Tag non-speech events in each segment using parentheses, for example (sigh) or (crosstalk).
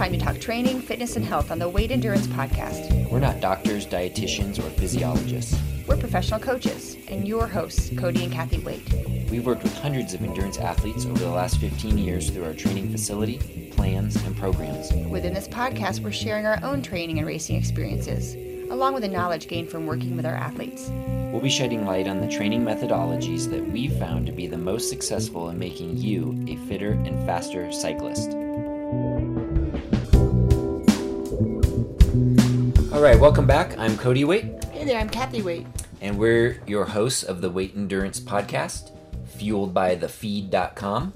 time to talk training, fitness, and health on the Waite Endurance Podcast. We're not doctors, dietitians, or physiologists. We're professional coaches and your hosts, Cody and Kathy Waite. We've worked with hundreds of endurance athletes over the last 15 years through our training facility, plans, and programs. Within this podcast, we're sharing our own training and racing experiences, along with the knowledge gained from working with our athletes. We'll be shedding light on the training methodologies that we've found to be the most successful in making you a fitter and faster cyclist. All right, welcome back. I'm Cody Waite, Hey there, I'm Kathy Waite. and we're your hosts of the Waite Endurance Podcast, fueled by thefeed.com.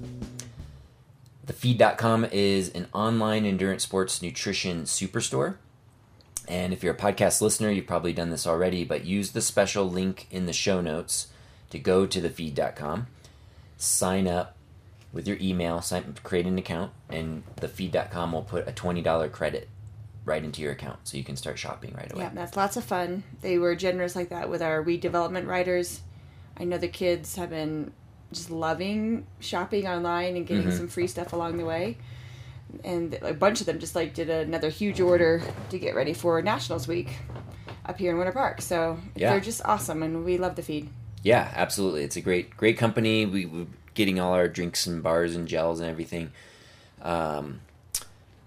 Thefeed.com is an online endurance sports nutrition superstore. And if you're a podcast listener, you've probably done this already, but use the special link in the show notes to go to thefeed.com, sign up with your email, sign, create an account, and thefeed.com will put a $20 credit right into your account so you can start shopping right away. Yeah, that's lots of fun. They were generous like that with our We Development riders. I know the kids have been just loving shopping online and getting Mhm. some free stuff along the way. And a bunch of them just like did another huge order to get ready for Nationals Week up here in Winter Park. So Yeah. they're just awesome, and we love the feed. Yeah, absolutely. It's a great, great company. We, we're getting all our drinks and bars and gels and everything um,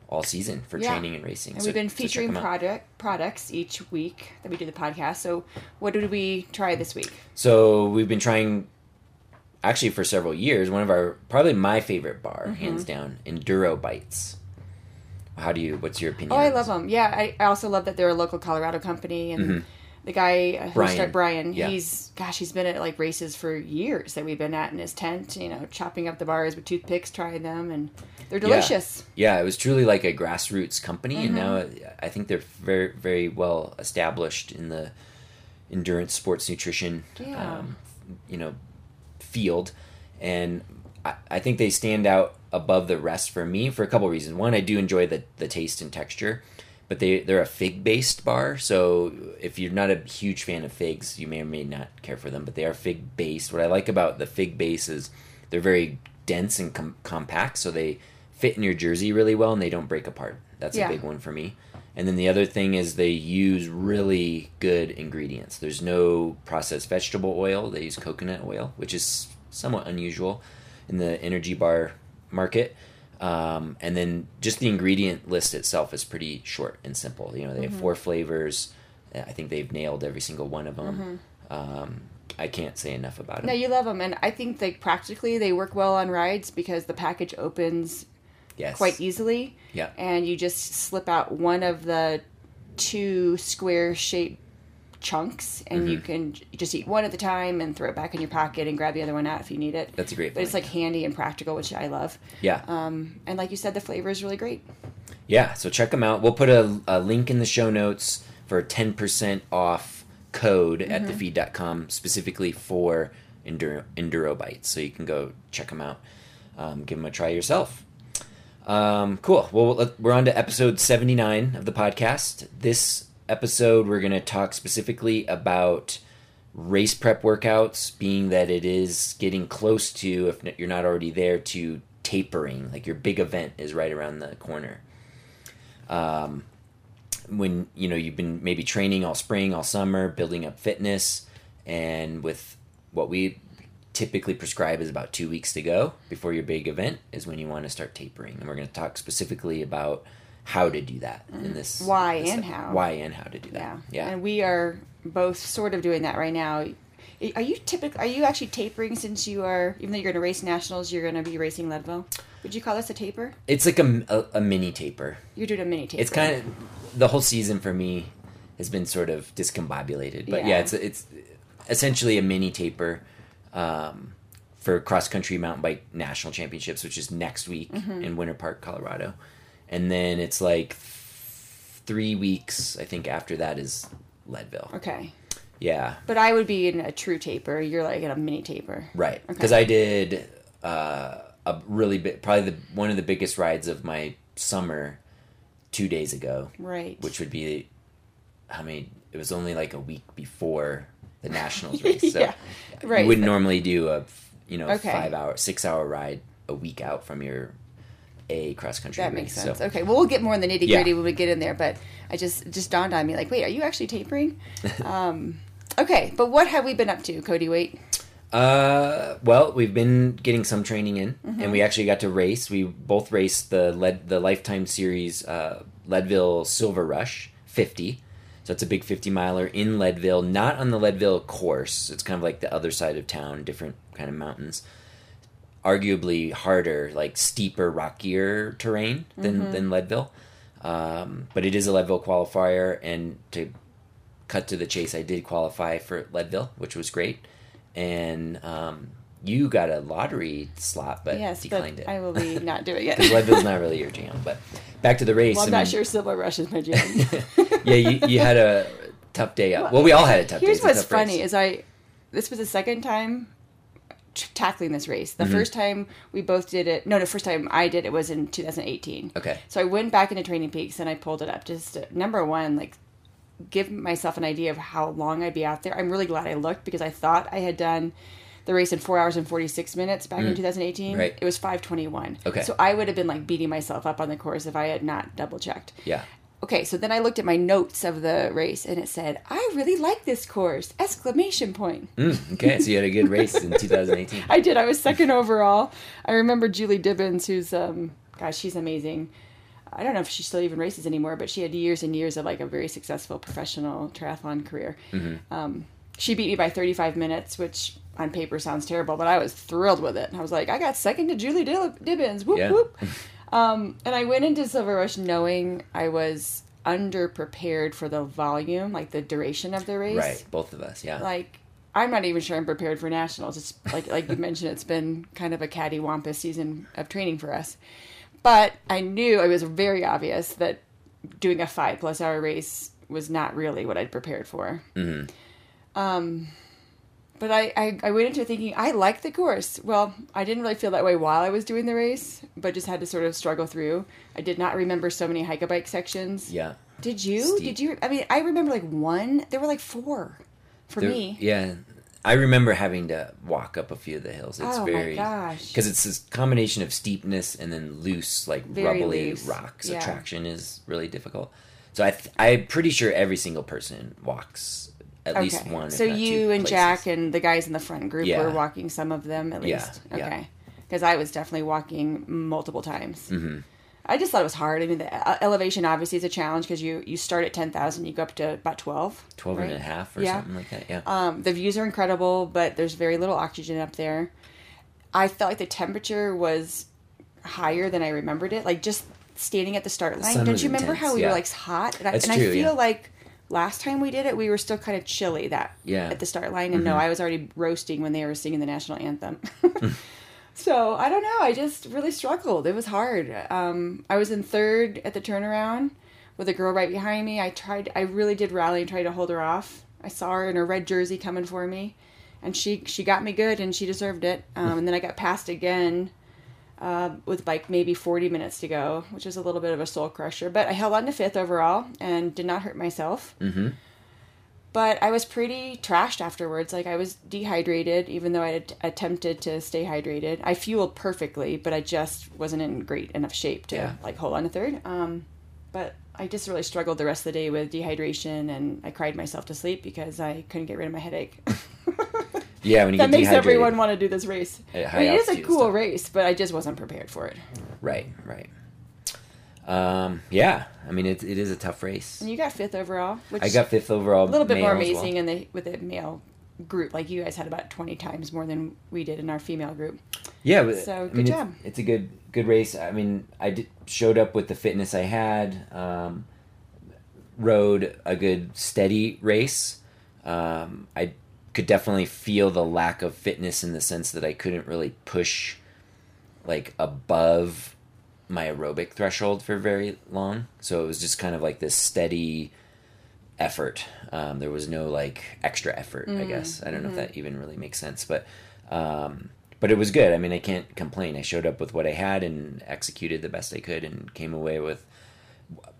all season for Yeah. training and racing. And So- we've been featuring out. product products each week that we do the podcast. So what did we try this week? So we've been trying, actually for several years. One of our probably my favorite bar, Mm-hmm. hands down, Enduro Bites. How do you? What's your opinion? Oh, I love them. Yeah, I, I also love that they're a local Colorado company, and Mhm. The guy who Brian. started Brian, Yeah. he's gosh, he's been at like races for years that we've been at in his tent. You know, chopping up the bars with toothpicks, trying them, and they're delicious. Yeah, it was truly like a grassroots company, and now Mm-hmm. I think they're very, very well established in the endurance sports nutrition, Yeah. um, you know, field, and I, I think they stand out above the rest for me for a couple reasons. One, I do enjoy the the taste and texture, but they they're a fig based bar, so if you're not a huge fan of figs, you may or may not care for them. But they are fig based. What I like about the fig base is they're very dense and com- compact, so they fit in your jersey really well and they don't break apart. That's Yeah. a big one for me. And then the other thing is they use really good ingredients. There's no processed vegetable oil. They use coconut oil, which is somewhat unusual in the energy bar market. Um, and then just the ingredient list itself is pretty short and simple. You know, they have four flavors. I think they've nailed every single one of them. Um, I can't say enough about them. No, you love them, and I think like practically they work well on rides because the package opens yes. quite easily. Yeah. and you just slip out one of the two square shaped chunks and Mm-hmm. you can just eat one at a time and throw it back in your pocket and grab the other one out if you need it That's a great but it's like handy and practical which i love Yeah. um, and like you said the flavor is really great Yeah, so check them out. We'll put a, a link in the show notes for a 10% off code at thefeed.com specifically for Enduro, Enduro Bites. So you can go check them out. Um, give them a try yourself. Um, cool. Well, we're on to episode 79 of the podcast. This episode, we're going to talk specifically about race prep workouts, being that it is getting close to, if you're not already there, to tapering. Like your big event is right around the corner um, when you know you've been maybe training all spring, all summer, building up fitness, and with what we typically prescribe is about two weeks to go before your big event is when you want to start tapering, and we're going to talk specifically about how to do that in this Why this and how. why and how to do that. yeah Yeah, and we are both sort of doing that right now are you typical are you actually tapering since you are even though you're going to race nationals you're going to be racing leadville would you call this a taper it's like a, a, a mini taper. you're doing a mini taper It's kind of the whole season for me has been sort of discombobulated, but yeah, Yeah. it's it's essentially a mini taper um, for cross country mountain bike national championships, which is next week Mm-hmm. in Winter Park, Colorado, and then it's like three weeks. I think after that is Leadville. okay Yeah, But I would be in a true taper. You're like in a mini taper. right. Okay. Because I did uh, a really big, probably the one of the biggest rides of my summer two days ago. Right. which would be how many it was only like a week before the nationals (laughs) race so Yeah, right. you wouldn't normally do a you know Okay. five hour six hour ride a week out from your a cross country That makes sense. So, Okay, well, we'll get more in the nitty Yeah. gritty when we get in there, but I just it just dawned on me like, wait, are you actually tapering? (laughs) um, okay, but what have we been up to, Cody? Waite, Uh, well, we've been getting some training in, Mm-hmm. and we actually got to race. We both raced the lead the Lifetime Series uh, Leadville Silver Rush 50. So it's a big 50 miler in Leadville, not on the Leadville course. It's kind of like the other side of town, different kind of mountains. Arguably harder, like steeper, rockier terrain than Mm-hmm. than Leadville. Um, but it is a Leadville qualifier, and to cut to the chase, I did qualify for Leadville, which was great. And um, you got a lottery slot, but yes, declined but it. I will be (laughs) not doing it. Because Leadville's not really your jam. But back to the race. well, I'm I not sure Silver Rush is my jam. (laughs) yeah, you, you had a tough day up. Well, we all had a tough day. Here's what's tough race. funny is I this was the second time t- tackling this race. Mm-hmm. The first time we both did it. No, the first time I did it was in 2018. Okay. So I went back into Training Peaks and I pulled it up. Just to, number one, like give myself an idea of how long I'd be out there. I'm really glad I looked because I thought I had done the race in four hours and 46 minutes back in 2018. Mm. Right. It was 521. Okay. So I would have been like beating myself up on the course if I had not double checked. Yeah. Okay, so then I looked at my notes of the race and it said, I really like this course! Exclamation point. Mm, okay, so you had a good race in (laughs) 2018. I did. I was second overall. I remember Julie Dibens, who's um, gosh, she's amazing. I don't know if she still even races anymore, but she had years and years of like a very successful professional triathlon career. Um, she beat me by 35 minutes, which on paper sounds terrible, but I was thrilled with it. I was like, I got second to Julie Dib- Dibens. Whoop Yeah. whoop. (laughs) Um, and I went into Silver Rush knowing I was underprepared for the volume, like the duration of the race Right, both of us. Yeah. like I'm not even sure I'm prepared for nationals. It's like like you (laughs) mentioned, it's been kind of a cattywampus season of training for us. But I knew it was very obvious that doing a five plus hour race was not really what I'd prepared for. Mhm. Um, but I, I, I went into thinking I like the course. Well, I didn't really feel that way while I was doing the race, but just had to sort of struggle through. I did not remember so many hike a bike sections. yeah. Did you? Steep. Did you? I mean, I remember like one. There were like four for There- me. Yeah. I remember having to walk up a few of the hills. It's Oh my very gosh. because it's this combination of steepness and then loose, like Very rubbly loose, rocks. yeah. So traction is really difficult. So I th- I'm pretty sure every single person walks at least Okay. one. So you and places. Jack and the guys in the front group Yeah. were walking some of them at least. yeah. Okay. Because I was definitely walking multiple times. Mm-hmm. I just thought it was hard. I mean, the uh, elevation obviously is a challenge because you, you start at 10,000, you go up to about 12. 12 and a half or Yeah. something like that. Yeah. Um, the views are incredible, but there's very little oxygen up there. I felt like the temperature was higher than I remembered it. Like just standing at the start line. sun Don't you remember intense, how we yeah. were like hot? And, I, and I feel yeah. like last time we did it, we were still kind of chilly that Yeah. Mm-hmm. at the start line. And no, I was already roasting when they were singing the national anthem. (laughs) (laughs) so I don't know. I just really struggled. It was hard. Um, I was in third at the turnaround with a girl right behind me. I tried. I really did rally and try to hold her off. I saw her in her red jersey coming for me, and she she got me good, and she deserved it. Um, and then I got passed again uh, with like maybe 40 minutes to go, which was a little bit of a soul crusher. But I held on to fifth overall and did not hurt myself. Mm-hmm. But I was pretty trashed afterwards. Like I was dehydrated, even though I had attempted to stay hydrated. I fueled perfectly, but I just wasn't in great enough shape to Yeah. like hold on to third. Um, but I just really struggled the rest of the day with dehydration, and I cried myself to sleep because I couldn't get rid of my headache. (laughs) Yeah, when you that get makes dehydrated. everyone want to do this race. At I mean, it is a cool stuff. race, but I just wasn't prepared for it. Right, right. Um, yeah, I mean it, it is a tough race. And you got fifth overall, which I got fifth overall. a little bit more as well. amazing in the with the male group. Like you guys had about twenty times more than we did in our female group. Yeah, but, So, I good mean, it's- job. It's, a good good race. I mean, I did, showed up with the fitness I had. Um, rode a good steady race. Um, I could definitely feel the lack of fitness in the sense that I couldn't really push like above my aerobic threshold for very long. So it was just kind of like this steady effort. Um, there was no like extra effort, I guess. I don't know if that even really makes sense, but um, but it was good. I mean, I can't complain. I showed up with what I had and executed the best I could, and came away with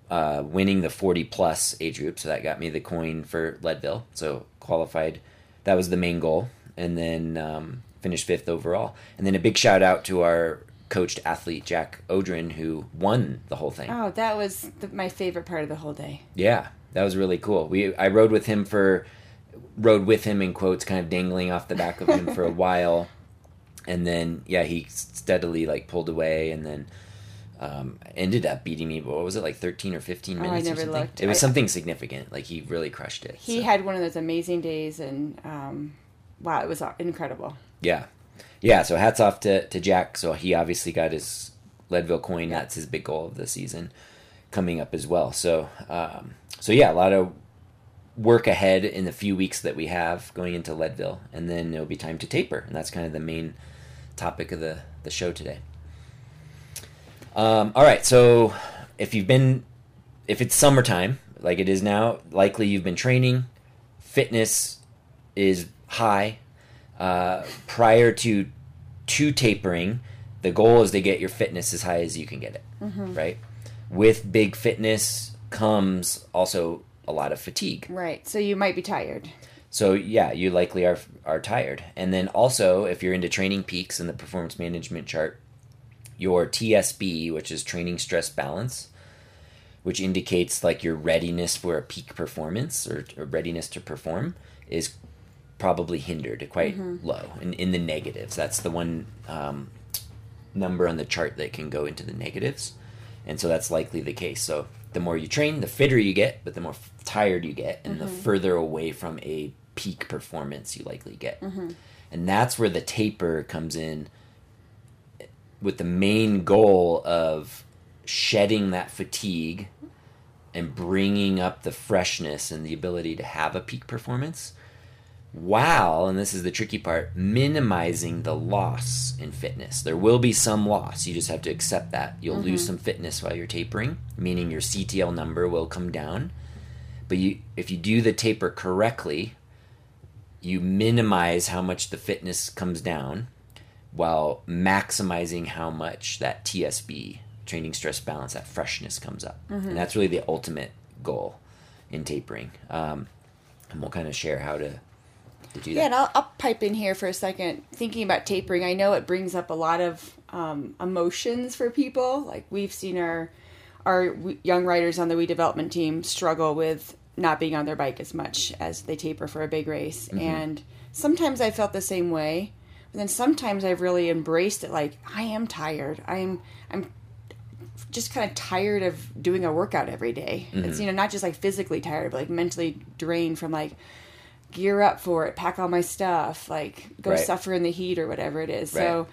uh, winning the 40 plus age group. So that got me the coin for Leadville. So qualified. That was the main goal, and then um, finished fifth overall. And then a big shout out to our coached athlete Jack Odrin, who won the whole thing. Oh, that was the, my favorite part of the whole day. Yeah, that was really cool. We I rode with him for rode with him in quotes, kind of dangling off the back of him for a (laughs) while, and then yeah, he steadily like pulled away, and then um, ended up beating me. What was it like thirteen or fifteen Oh, I minutes? or something? looked. It was I- something significant. Like he really crushed it. He so, had one of those amazing days, and um, wow, it was uh, incredible. yeah, yeah. So hats off to to Jack. So he obviously got his Leadville coin. That's his big goal of the season coming up as well. So um, so yeah, a lot of work ahead in the few weeks that we have going into Leadville, and then it'll be time to taper, and that's kind of the main topic of the the show today. Um, all right, so if you've been, if it's summertime like it is now, likely you've been training. Fitness is high. Uh, prior to to tapering, the goal is to get your fitness as high as you can get it. Right. With big fitness comes also a lot of fatigue. Right. So you might be tired. So yeah, you likely are are tired. And then also, if you're into training peaks in the performance management chart, your TSB, which is training stress balance, which indicates like your readiness for a peak performance or, or readiness to perform, is probably hindered quite mm-hmm. low in, in the negatives. That's the one um, number on the chart that can go into the negatives. And so that's likely the case. So the more you train, the fitter you get, but the more f- tired you get, and the mm-hmm. further away from a peak performance you likely get. Mm-hmm. And that's where the taper comes in with the main goal of shedding that fatigue and bringing up the freshness and the ability to have a peak performance while, and this is the tricky part, minimizing the loss in fitness. There will be some loss. You just have to accept that. You'll lose mm-hmm. some fitness while you're tapering, meaning your CTL number will come down. But you if you do the taper correctly, you minimize how much the fitness comes down while maximizing how much that TSB, training stress balance, that freshness comes up. And that's really the ultimate goal in tapering. Um, and we'll kind of share how to, to do Yeah, that. and I'll, I'll pipe in here for a second. Thinking about tapering, I know it brings up a lot of um, emotions for people. Like we've seen our our young riders on the We Development team struggle with not being on their bike as much as they taper for a big race, and sometimes I felt the same way. Then sometimes I've really embraced it. Like I am tired. I'm I'm just kind of tired of doing a workout every day. It's mm-hmm. you know not just like physically tired, but like mentally drained from like gear up for it, pack all my stuff, like go Right. suffer in the heat or whatever it is. Right. So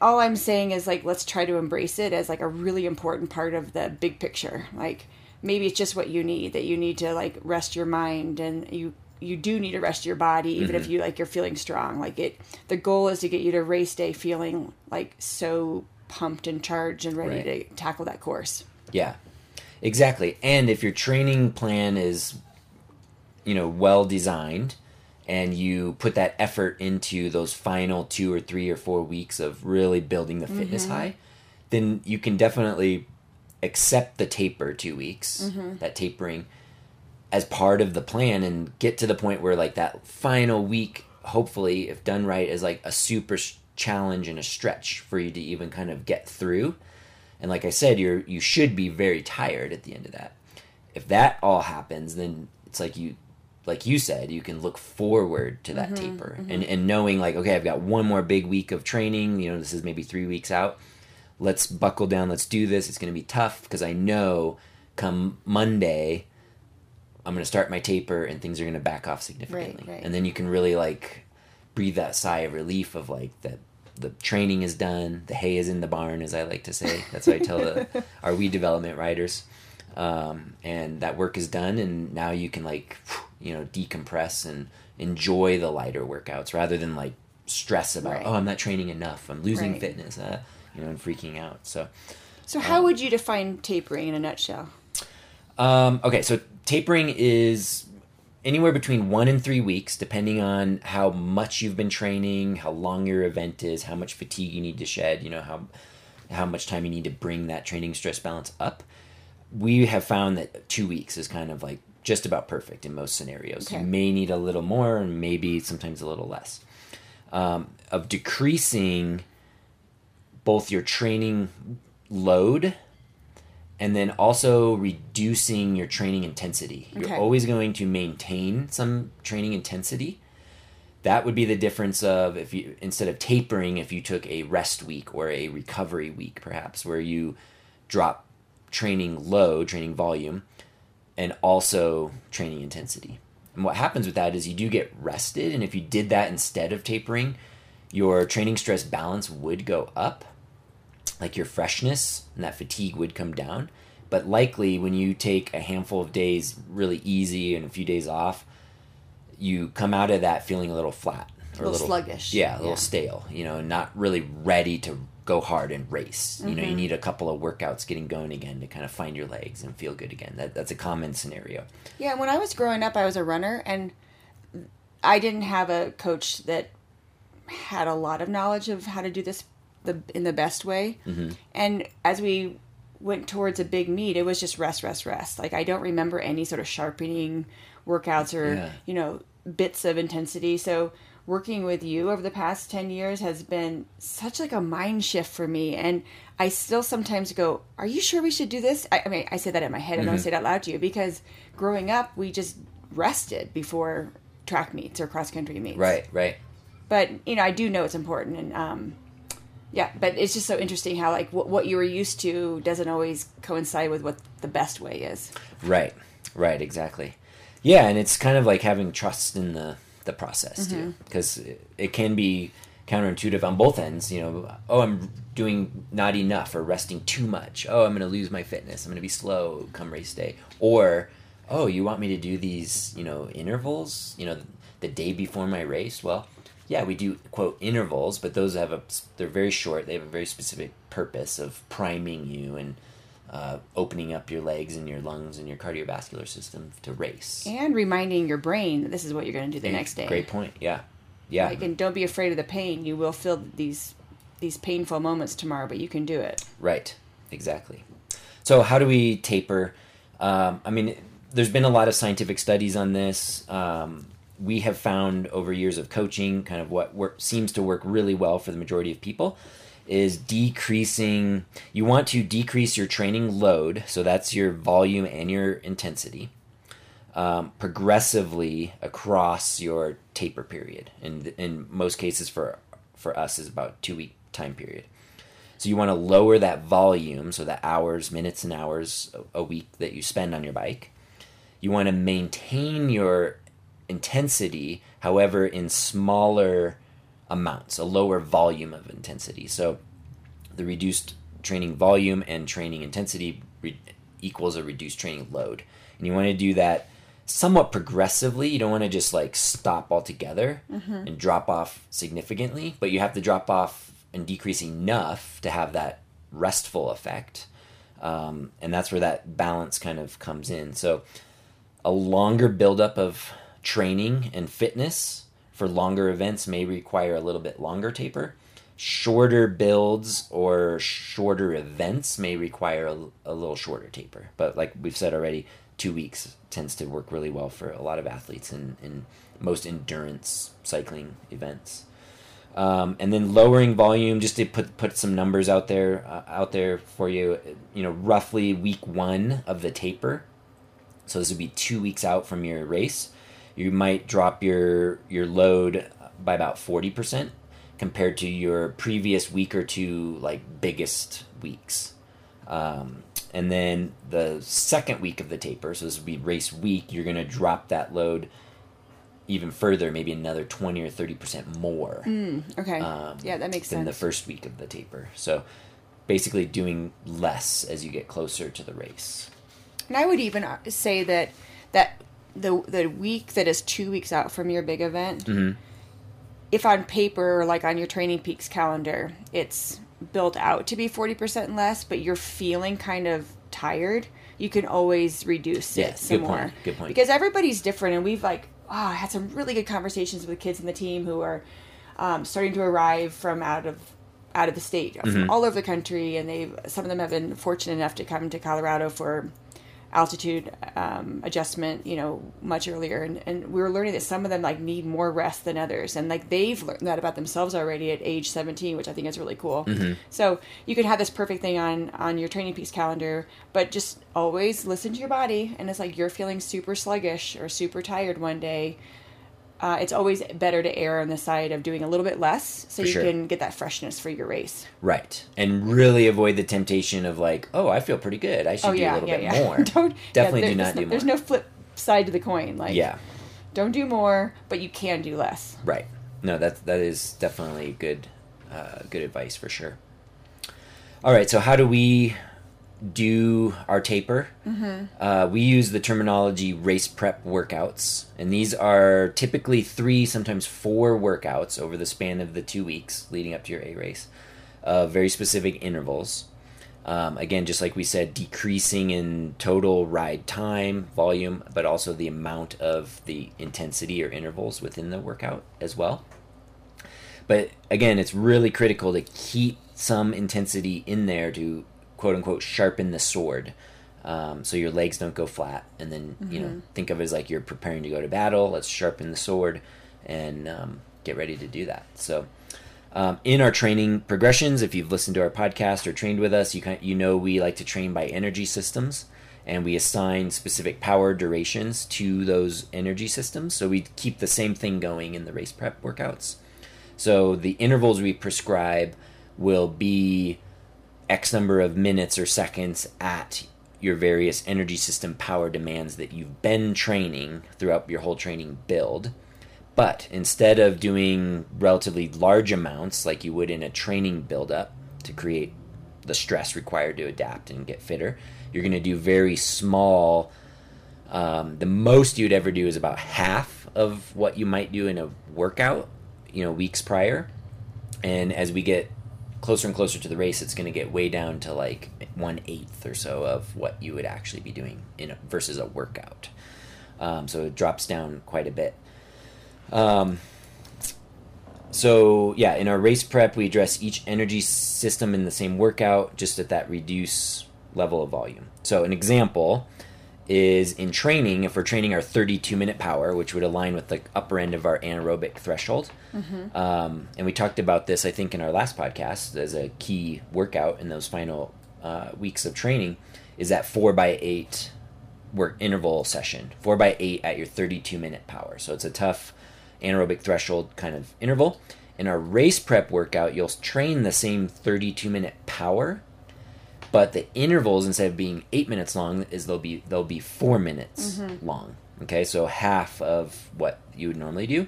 all I'm saying is like let's try to embrace it as like a really important part of the big picture. Like maybe it's just what you need that you need to like rest your mind and you you do need to rest your body even if mm-hmm. you like you're feeling strong. Like it the goal is to get you to race day feeling like so pumped and charged and ready Right. to tackle that course. Yeah, exactly. And if your training plan is, you know, well designed, and you put that effort into those final two or three or four weeks of really building the fitness mm-hmm. high, then you can definitely accept the taper two weeks, mm-hmm. that tapering, as part of the plan, and get to the point where like that final week, hopefully, if done right, is like a super challenge and a stretch for you to even kind of get through. And like I said, you're you should be very tired at the end of that. If that all happens, then it's like you like you said, you can look forward to that mm-hmm, taper. Mm-hmm. And and knowing like, okay, I've got one more big week of training, you know, this is maybe three weeks out. Let's buckle down, let's do this. It's gonna be tough because I know come Monday I'm gonna start my taper and things are gonna back off significantly. right. And then you can really like breathe that sigh of relief of like that the training is done, the hay is in the barn, as I like to say. That's what I tell the, (laughs) our We development riders. Um, and that work is done, and now you can like, you know, decompress and enjoy the lighter workouts rather than like stress about, Right. oh, I'm not training enough, I'm losing Right. fitness, uh, you know, and freaking out. So, So how would you define tapering in a nutshell? Um, okay, so tapering is anywhere between one and three weeks, depending on how much you've been training, how long your event is, how much fatigue you need to shed. You know how how much time you need to bring that training stress balance up. We have found that two weeks is kind of like just about perfect in most scenarios. Okay. You may need a little more, and maybe sometimes a little less. Um, of decreasing both your training load and then also reducing your training intensity. You're always going to maintain some training intensity. That would be the difference of if you instead of tapering, if you took a rest week or a recovery week, perhaps, where you drop training load, training volume, and also training intensity. And what happens with that is you do get rested, and if you did that instead of tapering, your training stress balance would go up, like your freshness and that fatigue would come down. But likely, when you take a handful of days really easy and a few days off, you come out of that feeling a little flat or a little sluggish. Yeah, a little Yeah. stale. You know, not really ready to go hard and race. You know, you mm-hmm. need a couple of workouts getting going again to kind of find your legs and feel good again. That, that's a common scenario. Yeah, when I was growing up, I was a runner, and I didn't have a coach that had a lot of knowledge of how to do this the in the best way. Mm-hmm. And as we went towards a big meet, it was just rest, rest, rest. Like I don't remember any sort of sharpening workouts or Yeah. you know bits of intensity. So working with you over the past 10 years has been such like a mind shift for me and i still sometimes go are you sure we should do this i, I mean i say that in my head and i don't say it out loud to you because growing up we just rested before track meets or cross country meets Right, right. but you know i do know it's important and um yeah but it's just so interesting how like what, what you were used to doesn't always coincide with what the best way is Right, right, exactly. Yeah, and it's kind of like having trust in the the process too, mm-hmm. because it, it can be counterintuitive on both ends. You know, oh, I'm doing not enough or resting too much. Oh, I'm going to lose my fitness. I'm going to be slow come race day. Or, oh, you want me to do these, you know, intervals? You know, the day before my race. Well, yeah, we do quote intervals, but those have a they're very short. They have a very specific purpose of priming you and uh, opening up your legs and your lungs and your cardiovascular system to race. and reminding your brain that this is what you're going to do the next day Great point. Yeah, yeah, like and don't be afraid of the pain you will feel these these painful moments tomorrow but you can do it right, exactly. So, how do we taper? Um, I mean, there's been a lot of scientific studies on this. Um, we have found over years of coaching, kind of what work, seems to work really well for the majority of people is decreasing. You want to decrease your training load, so that's your volume and your intensity. um, progressively across your taper period. And in most cases, for for us, is about two week time period. So you want to lower that volume, so the hours, minutes, and hours a a week that you spend on your bike. You want to maintain your intensity, however, in smaller amounts, a lower volume of intensity. So the reduced training volume and training intensity re- equals a reduced training load. And you want to do that somewhat progressively. You don't want to just like stop altogether and drop off significantly, but you have to drop off and decrease enough to have that restful effect. Um, and that's where that balance kind of comes in. So, a longer buildup of training and fitness for longer events may require a little bit longer taper. Shorter builds or shorter events may require a, a little shorter taper. But like we've said already, two weeks tends to work really well for a lot of athletes in, in most endurance cycling events. Um, and then lowering volume, just to put put some numbers out there uh, out there for you. You know, roughly week one of the taper. So this would be two weeks out from your race. You might drop your your load by about forty percent compared to your previous week or two, like biggest weeks. Um, and then the second week of the taper, so this would be race week, you're going to drop that load even further, maybe another 20 or 30% more okay Um, yeah that makes than sense the first week of the taper. So basically doing less as you get closer to the race. And I would even uh, say that that the the week that is two weeks out from your big event, Mm-hmm. if on paper or like on your Training Peaks calendar, it's built out to be forty percent less, but you're feeling kind of tired, you can always reduce Yeah, it some good more. point, good point. Because everybody's different, and we've like oh, I had some really good conversations with kids in the team who are um, starting to arrive from out of out of the state Mm-hmm. from all over the country and they some of them have been fortunate enough to come to colorado for altitude um, adjustment, you know, much earlier, and, and we were learning that some of them like need more rest than others, and like they've learned that about themselves already at age 17, which I think is really cool. So you can have this perfect thing on on your Training Peaks calendar, but just always listen to your body, and it's like you're feeling super sluggish or super tired one day. Uh, it's always better to err on the side of doing a little bit less so For you sure. can get that freshness for your race. Right. And really avoid the temptation of like, oh, I feel pretty good. I should oh do yeah, a little yeah, bit yeah. more. (laughs) don't Definitely do not there's do more. There's no flip side to the coin. Like yeah. don't do more, but you can do less. Right. No, that that is definitely good uh, good advice for sure. All right, so how do we do our taper? Mm-hmm. Uh, we use the terminology race prep workouts, and these are typically three, sometimes four workouts over the span of the two weeks leading up to your A race, uh, very specific intervals. Um, again, just like we said, decreasing in total ride time, volume, but also the amount of the intensity or intervals within the workout as well. But again, it's really critical to keep some intensity in there to quote unquote sharpen the sword. Um, so your legs don't go flat, and then you know think of it as like you're preparing to go to battle. Let's sharpen the sword and um, get ready to do that. So um, in our training progressions, if you've listened to our podcast or trained with us, you kind you know we like to train by energy systems, and we assign specific power durations to those energy systems. So we keep the same thing going in the race prep workouts. So the intervals we prescribe will be X number of minutes or seconds at your various energy system power demands that you've been training throughout your whole training build. But instead of doing relatively large amounts like you would in a training buildup to create the stress required to adapt and get fitter, you're going to do very small. Um, the most you'd ever do is about half of what you might do in a workout, you know, weeks prior. And as we get closer and closer to the race, it's going to get way down to like one eighth or so of what you would actually be doing in versus a workout. Um, so it drops down quite a bit. Um, so yeah, in our race prep, we address each energy system in the same workout, just at that reduce level of volume. So an example is in training, if we're training our 32 minute power, which would align with the upper end of our anaerobic threshold. Um, and we talked about this, I think, in our last podcast as a key workout in those final uh, weeks of training, is that four by eight work interval session, four by eight at your 32 minute power. So it's a tough anaerobic threshold kind of interval. In our race prep workout, you'll train the same 32 minute power, but the intervals instead of being eight minutes long is they'll be they'll be four minutes mm-hmm. long. Okay, so half of what you would normally do.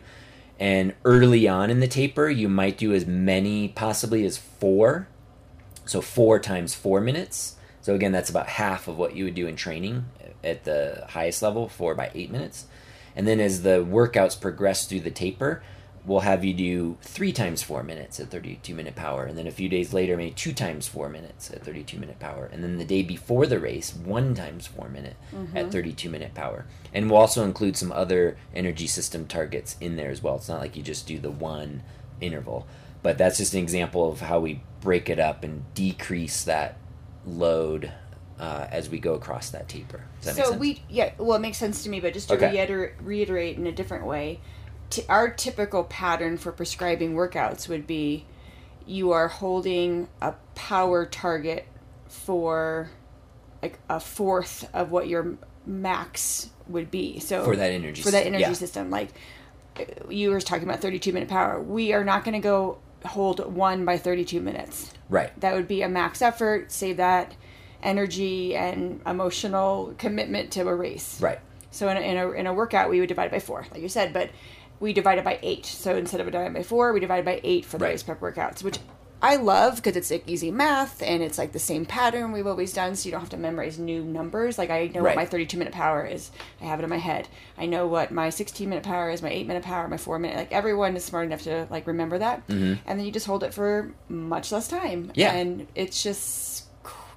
And early on in the taper, you might do as many, possibly as four. So four times four minutes. So again, that's about half of what you would do in training at the highest level, four by eight minutes. And then as the workouts progress through the taper, we'll have you do three times four minutes at 32 minute power. And then a few days later, maybe two times four minutes at 32 minute power. And then the day before the race, one times four minute at 32 minute power. And we'll also include some other energy system targets in there as well. It's not like you just do the one interval. But that's just an example of how we break it up and decrease that load uh, as we go across that taper. Does that make so we yeah well it makes sense to me but just to Okay. reiter- reiterate in a different way t- our typical pattern for prescribing workouts would be you are holding a power target for like a fourth of what your max would be so For that energy for that system, energy yeah. system like uh, you were talking about 32 minute power we are not going to go hold one by 32 minutes right. that would be a max effort save that energy and emotional commitment to a race Right. so in a, in a, in a workout we would divide it by four like you said but we divide it by eight so instead of dividing by four we divide by eight for the Right. race prep workouts which i love because it's like easy math and it's like the same pattern we've always done so you don't have to memorize new numbers like i know Right. what my 32 minute power is i have it in my head i know what my 16 minute power is my 8 minute power my 4 minute like everyone is smart enough to like remember that and then you just hold it for much less time Mm-hmm. Yeah. and it's just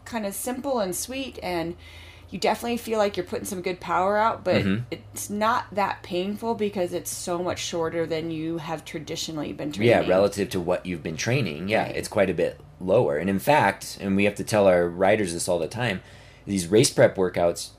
kind of simple and sweet and you definitely feel like you're putting some good power out but Mm-hmm. it's not that painful because it's so much shorter than you have traditionally been training Yeah, relative to what you've been training, yeah, Right. it's quite a bit lower. And in fact, and we have to tell our riders this all the time, these race prep workouts,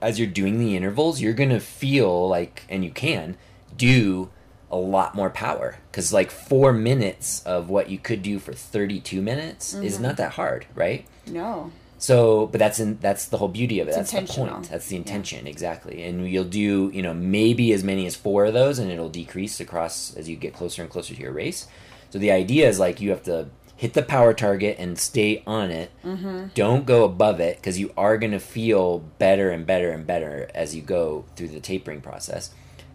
as you're doing the intervals, you're gonna feel like, and you can do a lot more power because like four minutes of what you could do for 32 minutes is Mm-hmm. not that hard, right? No. So, but that's in that's the whole beauty of it. It's that's the point. That's the Yeah. intention exactly. And you'll do you know maybe as many as four of those, and it'll decrease across as you get closer and closer to your race. So the idea is like you have to hit the power target and stay on it. Mm-hmm. Don't go above it because you are going to feel better and better and better as you go through the tapering process.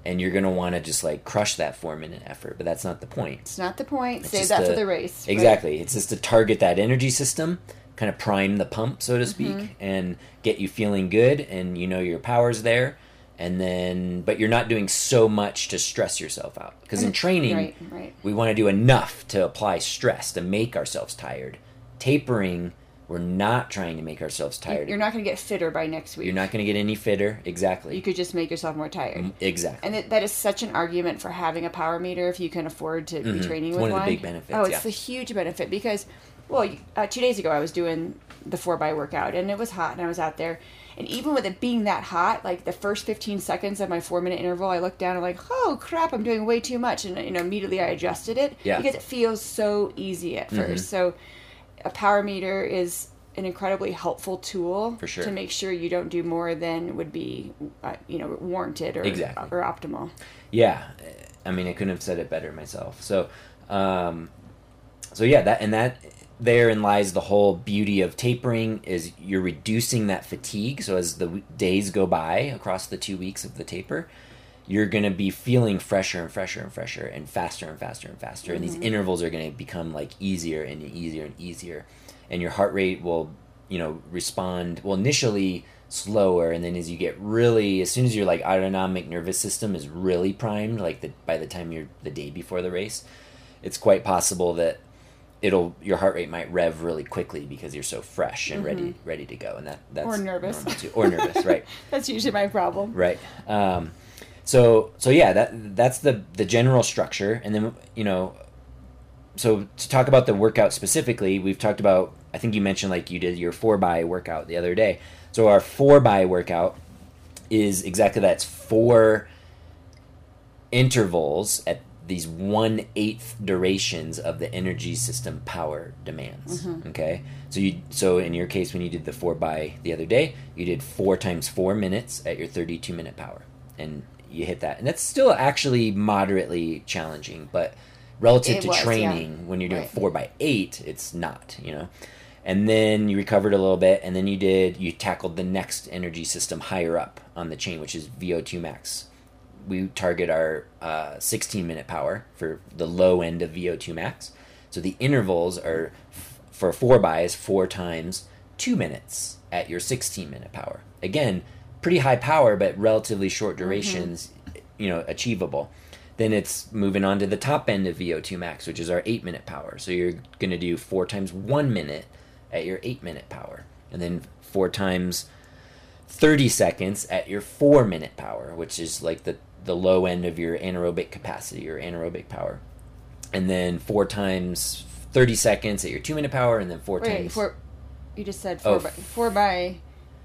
And you're going to want to just like crush that four minute effort, but that's not the point. It's not the point. It's Save that for the race. right? Exactly. It's just to target that energy system, kind of prime the pump, so to speak, Mm-hmm. and get you feeling good and you know your power's there. And then, but you're not doing so much to stress yourself out. Because in training, Right, right. we want to do enough to apply stress to make ourselves tired. Tapering, we're not trying to make ourselves tired. You're not going to get fitter by next week. You're not going to get any fitter. Exactly. You could just make yourself more tired. Mm, exactly. And that is such an argument for having a power meter if you can afford to be training with one One of the big benefits, Oh, it's yeah. a huge benefit because, well, uh, two days ago I was doing the four by workout and it was hot and I was out there. And even with it being that hot, like the first 15 seconds of my four minute interval, I looked down and like, oh crap, I'm doing way too much. And, you know, immediately I adjusted it Yeah. because it feels so easy at 1st So a power meter is an incredibly helpful tool For sure. to make sure you don't do more than would be, uh, you know, warranted or, Exactly. or optimal. Yeah, I mean, I couldn't have said it better myself. So, um, so yeah, that and that therein lies the whole beauty of tapering is you're reducing that fatigue. So as the days go by across the two weeks of the taper, you're gonna be feeling fresher and fresher and fresher and faster and faster and faster. And these mm-hmm. intervals are gonna become like easier and easier and easier, and your heart rate will, you know, respond well initially slower and then as you get really as soon as your like autonomic nervous system is really primed like the by the time you're the day before the race it's quite possible that it'll your heart rate might rev really quickly because you're so fresh and ready ready to go and that that's Or nervous. or nervous right. (laughs) That's usually my problem. right. Um, so so yeah that that's the the general structure. And then you know so to talk about the workout specifically we've talked about i think you mentioned like you did your four by workout the other day. So our four by workout is exactly that. It's four intervals at these one eighth durations of the energy system power demands. Mm-hmm. Okay, so you so in your case when you did the four by the other day, you did four times four minutes at your thirty two minute power, and you hit that, and that's still actually moderately challenging, but relative It to was, yeah. training when you're doing Right. four by eight, it's not. You know. And then you recovered a little bit, and then you did you tackled the next energy system higher up on the chain, which is VO2 max we target our uh, 16 minute power for the low end of VO2 max. So the intervals are f- for four buys four times two minutes at your 16 minute power. Again, pretty high power, but relatively short durations, you know, achievable. Then it's moving on to the top end of VO2 max, which is our eight minute power. So you're going to do four times one minute at your eight minute power, and then four times 30 seconds at your four minute power, which is like the, the low end of your anaerobic capacity or anaerobic power. And then four times 30 seconds at your two minute power, and then four Wait, times. four. You just said four Oh, by four by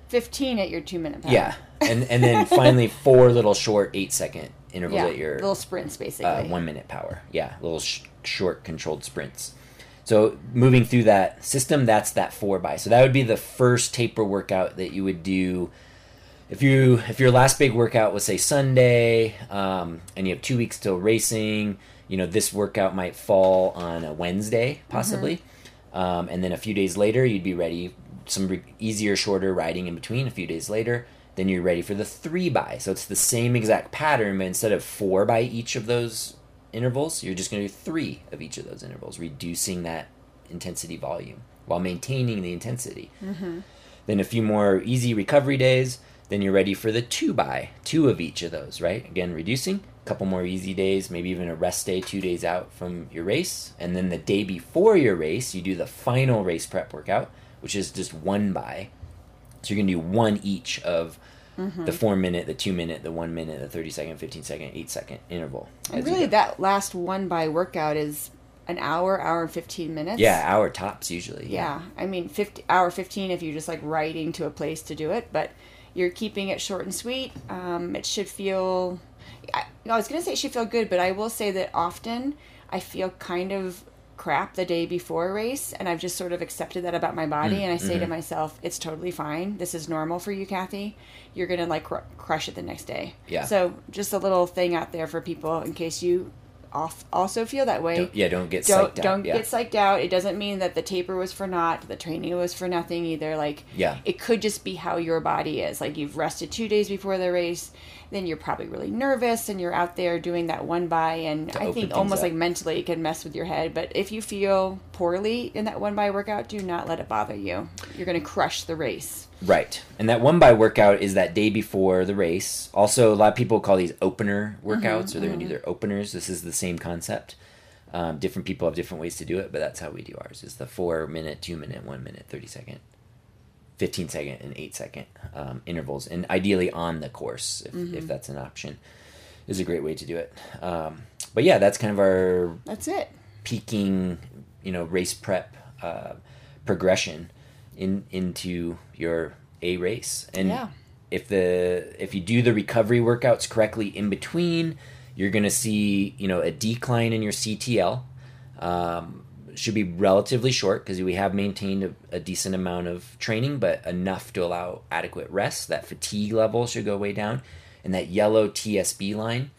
fifteen at your two minute. Power. yeah. And, and then (laughs) finally, four little short eight second intervals yeah, at your little sprints basically. uh, one minute power. Yeah, little sh- short controlled sprints. So moving through that system, that's that four by. So that would be the first taper workout that you would do. If you if your last big workout was say Sunday, um, and you have two weeks till racing, you know this workout might fall on a Wednesday possibly, um, and then a few days later you'd be ready. Some re- easier, shorter riding in between. A few days later, then you're ready for the three by. So it's the same exact pattern, but instead of four by each of those intervals, you're just going to do three of each of those intervals, reducing that intensity volume while maintaining the intensity. Mm-hmm. Then a few more easy recovery days. Then you're ready for the two by, two of each of those, right? Again, reducing. A couple more easy days, maybe even a rest day, two days out from your race. And then the day before your race, you do the final race prep workout, which is just one by. So you're going to do one each of the four minute, the two minute, the one minute, the 30 second, 15 second, eight second interval. and really, that last one by workout is an hour, hour and fifteen minutes. Yeah, hour tops usually. Yeah, I mean, 50, hour fifteen if you're just like riding to a place to do it, but You're keeping it short and sweet. Um, it should feel. I, I was gonna say it should feel good, but I will say that often I feel kind of crap the day before a race and I've just sort of accepted that about my body Mm, and I say to mhm. myself it's totally fine this is normal for you Kathy you're gonna like cr- crush it the next day Yeah. so just a little thing out there for people in case you off also feel that way Don't, yeah, don't get don't psyched don't yeah. get psyched out it doesn't mean that the taper was for naught the training was for nothing either like Yeah. it could just be how your body is like you've rested two days before the race then you're probably really nervous and you're out there doing that one by and i think almost up. like mentally it can mess with your head but if you feel poorly in that one by workout do not let it bother you you're going to crush the race Right. And that one by workout is that day before the race. Also, a lot of people call these opener workouts or they're going to do their openers. This is the same concept. Um, different people have different ways to do it, but that's how we do ours. Is the four minute, two minute, one minute, thirty second, fifteen second, and eight second um, intervals, and ideally on the course if, if that's an option, is a great way to do it. Um, but yeah, that's kind of our that's it peaking, you know, race prep uh, progression in into your a race. And Yeah. if the if you do the recovery workouts correctly in between, you're going to see you know a decline in your CTL. Um, should be relatively short because we have maintained a, a decent amount of training, but enough to allow adequate rest. That fatigue level should go way down, and that yellow TSB line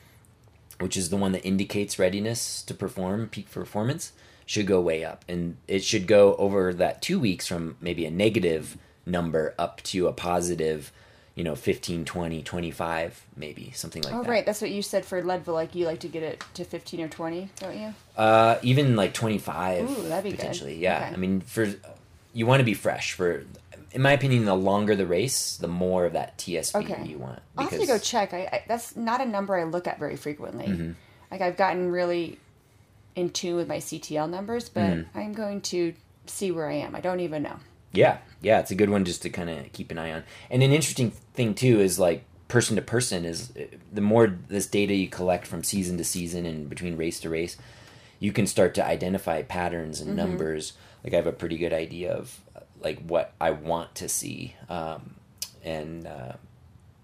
which is the one that indicates readiness to perform peak performance should go way up and it should go over that two weeks from maybe a negative number up to a positive you know 15 20 25 maybe something like oh that right that's what you said for leadville like you like to get it to 15 or 20 don't you uh even like 25 Ooh, that'd be good. potentially yeah Okay. i mean for you want to be fresh for in my opinion the longer the race the more of that tsb Okay. you want I'll have to go check. I, I that's not a number I look at very frequently. Mm-hmm. Like I've gotten really in tune with my CTL numbers, but Mm-hmm. I'm going to see where I am. I don't even know. Yeah, yeah, it's a good one just to kind of keep an eye on. And an interesting thing too is like person to person is uh, the more this data you collect from season to season and between race to race, you can start to identify patterns and numbers. Like I have a pretty good idea of uh, like what I want to see, um, and uh,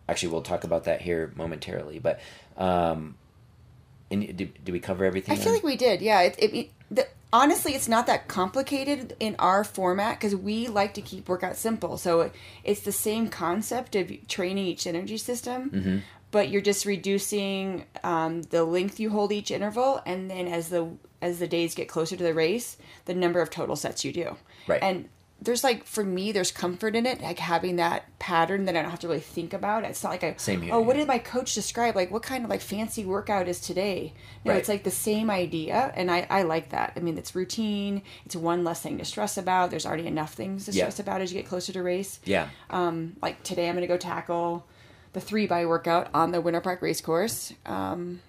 actually we'll talk about that here momentarily. But um, and did, did we cover everything? I feel on- like we did. Yeah. It, it, it the, honestly, it's not that complicated in our format because we like to keep workout simple. So it's the same concept of training each energy system. Mm-hmm. But you're just reducing um, the length you hold each interval, and then as the as the days get closer to the race, the number of total sets you do. Right. And there's like for me, there's comfort in it, like having that pattern that I don't have to really think about. It's not like I Same here, Oh, what did my coach describe? Like what kind of like fancy workout is today? No, Right. it's like the same idea, and I I like that. I mean, it's routine. It's one less thing to stress about. There's already enough things to Yeah. stress about as you get closer to race. yeah, Um, like today, I'm going to go tackle the three by workout on the Winter Park race course. Um,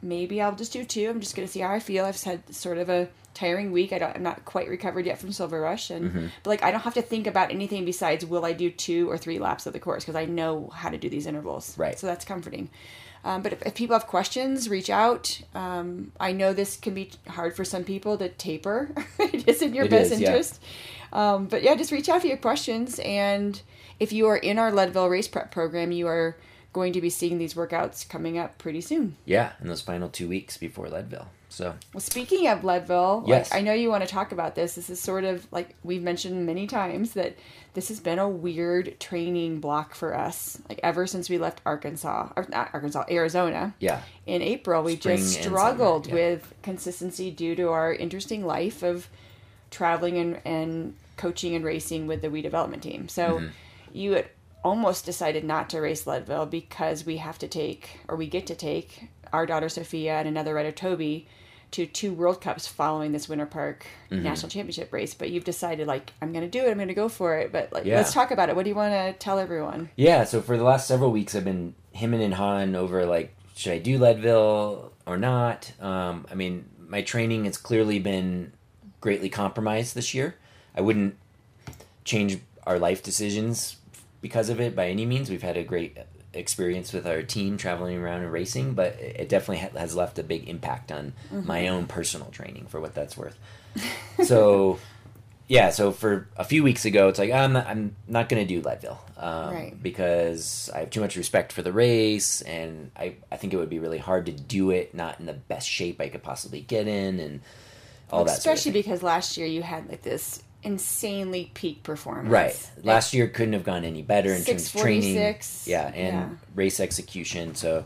maybe I'll just do two. I'm just going to see how I feel. I've had sort of a tiring week. I don't, I'm not quite recovered yet from Silver Rush, and Mm-hmm. but like I don't have to think about anything besides will I do two or three laps of the course because I know how to do these intervals. Right. So that's comforting. Um, but if, if people have questions, reach out. Um, I know this can be hard for some people to taper. (laughs) it is in your It best is, yeah. interest. Um, but yeah, just reach out if you have questions. And if you are in our Leadville race prep program, you are going to be seeing these workouts coming up pretty soon. yeah. In those final two weeks before Leadville, so Well, speaking of Leadville, Yes. like, I know you want to talk about this. This is sort of like we've mentioned many times that this has been a weird training block for us. Like ever since we left Arkansas, or not Arkansas, Arizona. yeah. In April, we Spring just struggled summer, yeah. with consistency due to our interesting life of traveling and, and coaching and racing with the We Development team. So Mm-hmm. you had almost decided not to race Leadville because we have to take, or we get to take, our daughter Sophia and another rider Toby to two World Cups following this Winter Park Mm-hmm. National Championship race. But you've decided, like, I'm going to do it. I'm going to go for it. But like, Yeah. let's talk about it. What do you want to tell everyone? Yeah, so for the last several weeks, I've been hemming and hawing over like, should I do Leadville or not? Um, I mean, my training has clearly been greatly compromised this year. I wouldn't change our life decisions because of it by any means. We've had a great experience with our team traveling around and racing, but it definitely ha- has left a big impact on my own personal training for what that's worth. (laughs) So, yeah, so for a few weeks ago, it's like I'm not, I'm not going to do Leadville um, Right. because I have too much respect for the race, and I I think it would be really hard to do it not in the best shape I could possibly get in, and all that. sort of Especially because last year you had like this insanely peak performance. Right. Last year couldn't have gone any better in terms of training. Yeah, and yeah. race execution. So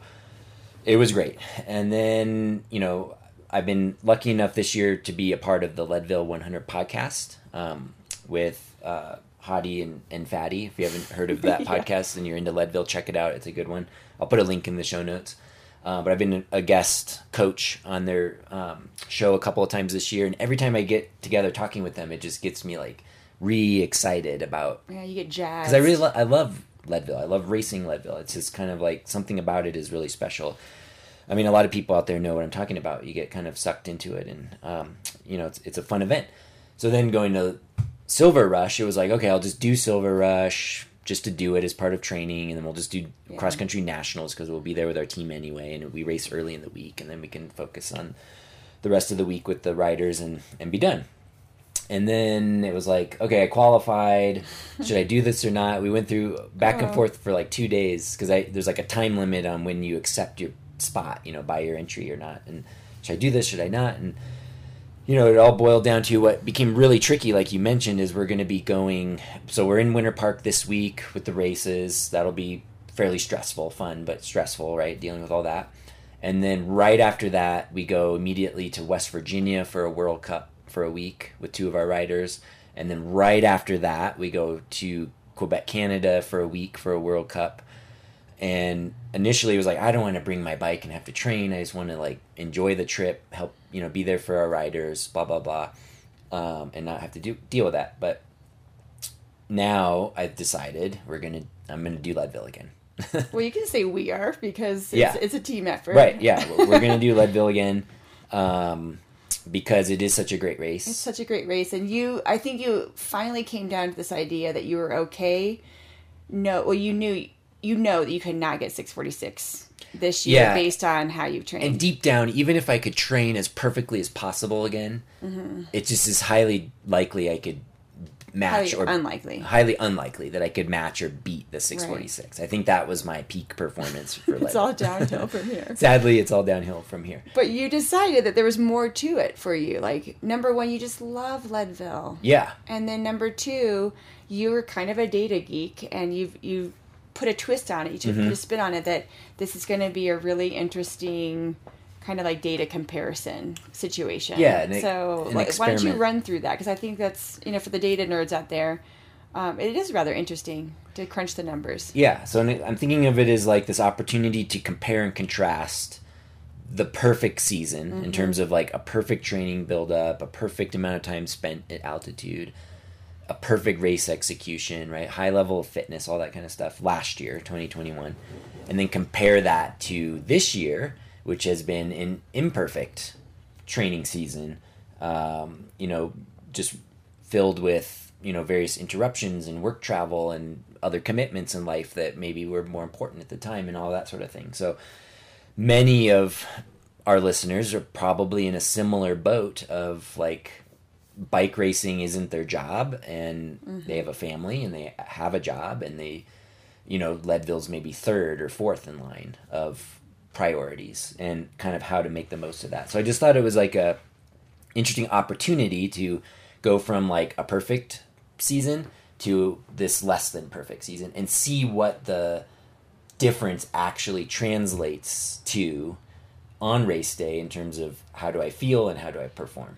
it was great. And then, you know, I've been lucky enough this year to be a part of the Leadville 100 podcast um, with uh, Hadi and, and Fatty. If you haven't heard of that (laughs) Yeah. podcast and you're into Leadville, check it out. It's a good one. I'll put a link in the show notes. Uh, but I've been a guest coach on their um, show a couple of times this year, and every time I get together talking with them, it just gets me like re excited about Yeah, you get jazzed. because I really lo- I love Leadville. I love racing Leadville. It's just kind of like something about it is really special. I mean, a lot of people out there know what I'm talking about. You get kind of sucked into it, and um, you know, it's it's a fun event. So then going to Silver Rush, it was like, okay, I'll just do Silver Rush just to do it as part of training, and then we'll just do Yeah. cross country nationals because we'll be there with our team anyway, and we race early in the week, and then we can focus on the rest of the week with the riders and and be done. And then it was like, okay, I qualified. (laughs) Should I do this or not? We went through back and Oh. forth for like two days because I there's like a time limit on when you accept your spot, you know, by your entry or not. And should I do this? Should I not? And you know, it all boiled down to what became really tricky, like you mentioned, is we're going to be going. So we're in Winter Park this week with the races. That'll be fairly stressful, fun, but stressful, right? Dealing with all that. And then right after that, we go immediately to West Virginia for a World Cup for a week with two of our riders. And then right after that, we go to Quebec, Canada for a week for a World Cup. And initially, it was like, I don't want to bring my bike and have to train. I just want to like enjoy the trip, help, you know, be there for our riders, blah, blah, blah, um, and not have to do deal with that. But now I've decided we're to, I'm going to do Leadville again. (laughs) Well, you can say we are because it's, Yeah. it's a team effort. Right. Yeah, we're we're gonna do Leadville again, um, because it is such a great race. It's such a great race, and you. I think you finally came down to this idea that you were okay. No, well, you knew you know that you could not get six forty six this year Yeah. based on how you've trained. and deep down, even if I could train as perfectly as possible again, Mm-hmm. it just is highly likely I could match Highly or unlikely. highly unlikely that I could match or beat the 646. I think that was my peak performance for (laughs) it's all downhill from here. (laughs) Sadly, it's all downhill from here. But you decided that there was more to it for you. Like number one, you just love Leadville, Yeah, and then number two, you were kind of a data geek, and you've you put a twist on it. You Mm-hmm. put a spin on it that this is going to be a really interesting kind of like data comparison situation. Yeah, so like, why don't you run through that? Because I think that's you know for the data nerds out there, um, it is rather interesting to crunch the numbers. Yeah, so I'm thinking of it as like this opportunity to compare and contrast the perfect season Mm-hmm. in terms of like a perfect training build up, a perfect amount of time spent at altitude, a perfect race execution, right? High level of fitness, all that kind of stuff last year, 2021. And then compare that to this year, which has been an imperfect training season, um, you know, just filled with, you know, various interruptions and work travel and other commitments in life that maybe were more important at the time and all that sort of thing. So many of our listeners are probably in a similar boat of like bike racing isn't their job and mm-hmm. they have a family and they have a job and they you know leadville's maybe third or fourth in line of priorities and kind of how to make the most of that so i just thought it was like a interesting opportunity to go from like a perfect season to this less than perfect season and see what the difference actually translates to on race day in terms of how do I feel and how do I perform.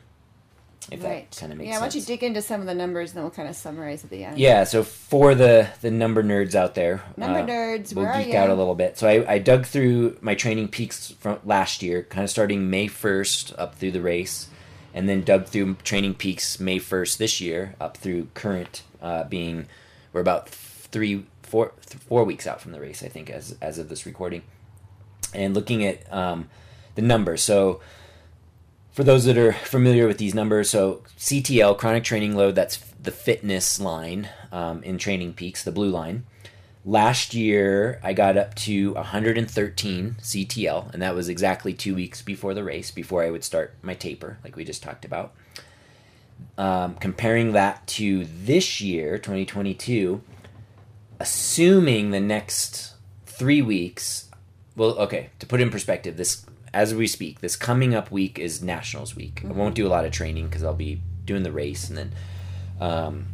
If right. that kind of makes yeah, why don't you sense. dig into some of the numbers and then we'll kind of summarize at the end. yeah, so for the the number nerds out there, Number uh, nerds, we'll geek out a little bit. So I, I dug through my training peaks from last year, kind of starting May first up through the race, and then dug through training peaks May first this year up through current, uh, being we're about three, four, th- four weeks out from the race, I think, as as of this recording, and looking at um, the numbers. So for those that are familiar with these numbers, so CTL, chronic training load, that's the fitness line um, in Training Peaks, the blue line. Last year, I got up to 113 CTL, and that was exactly two weeks before the race, before I would start my taper, like we just talked about. Um, comparing that to this year, 2022, assuming the next three weeks. Well, okay, to put in perspective, this as we speak, this coming up week is Nationals week. I won't do a lot of training because I'll be doing the race and then um,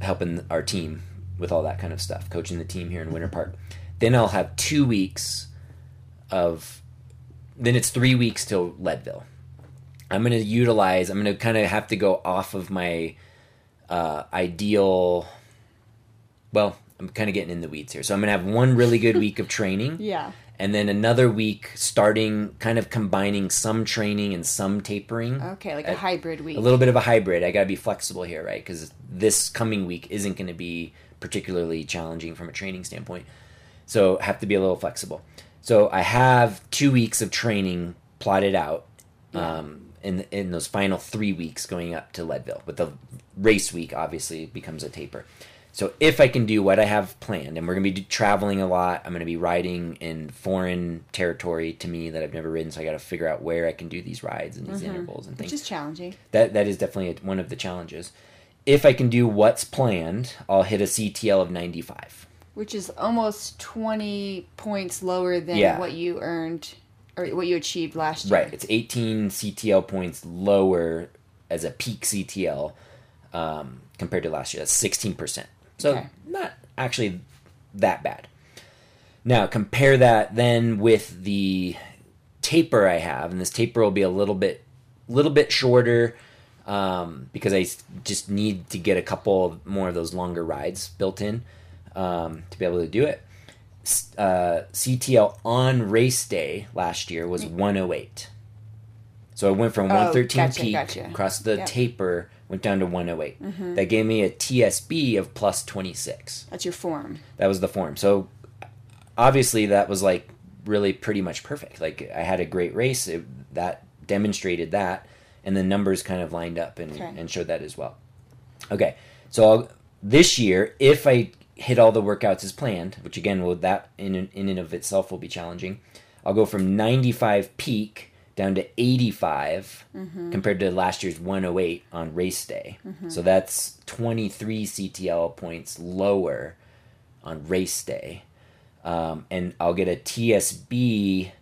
helping our team with all that kind of stuff, coaching the team here in Winter Park. Then I'll have two weeks of. Then it's three weeks till Leadville. I'm going to utilize. I'm going to kind of have to go off of my uh, ideal. Well, I'm kind of getting in the weeds here. So I'm going to have one really good (laughs) week of training Yeah. And then another week starting kind of combining some training and some tapering. Okay, like a At- hybrid week. A little bit of a hybrid. I got to be flexible here, right? Because this coming week isn't going to be particularly challenging from a training standpoint. So have to be a little flexible. So I have two weeks of training plotted out um, in in those final three weeks going up to Leadville. But the race week obviously becomes a taper. So if I can do what I have planned, and we're going to be traveling a lot, I'm going to be riding in foreign territory to me that I've never ridden. So I got to figure out where I can do these rides and these intervals and things which is challenging. that that is definitely one of the challenges. If I can do what's planned, I'll hit a CTL of 95. Which is almost 20 points lower than Yeah. what you earned or what you achieved last year. Right, it's 18 CTL points lower as a peak CTL um, compared to last year. That's 16%. So Okay. not actually that bad. Now compare that then with the taper I have, and this taper will be a little bit, little bit shorter um, because I just need to get a couple more of those longer rides built in um, to be able to do it. Uh, CTL on race day last year was 108. So I went from Mm. Oh, 113 gotcha, peak gotcha. across the Yep. taper, went down to 108. Mm-hmm. That gave me a TSB of plus 26. That's your form. That was the form. So obviously that was like really pretty much perfect. Like I had a great race it, that demonstrated that, and the numbers kind of lined up and, Okay. and showed that as well. Okay, so I'll, this year, if I hit all the workouts as planned, which again will that in in and of itself will be challenging, I'll go from 95 peak down to 85 compared to last year's 108 on race day. So that's 23 CTL points lower on race day. Um, and I'll get a TSB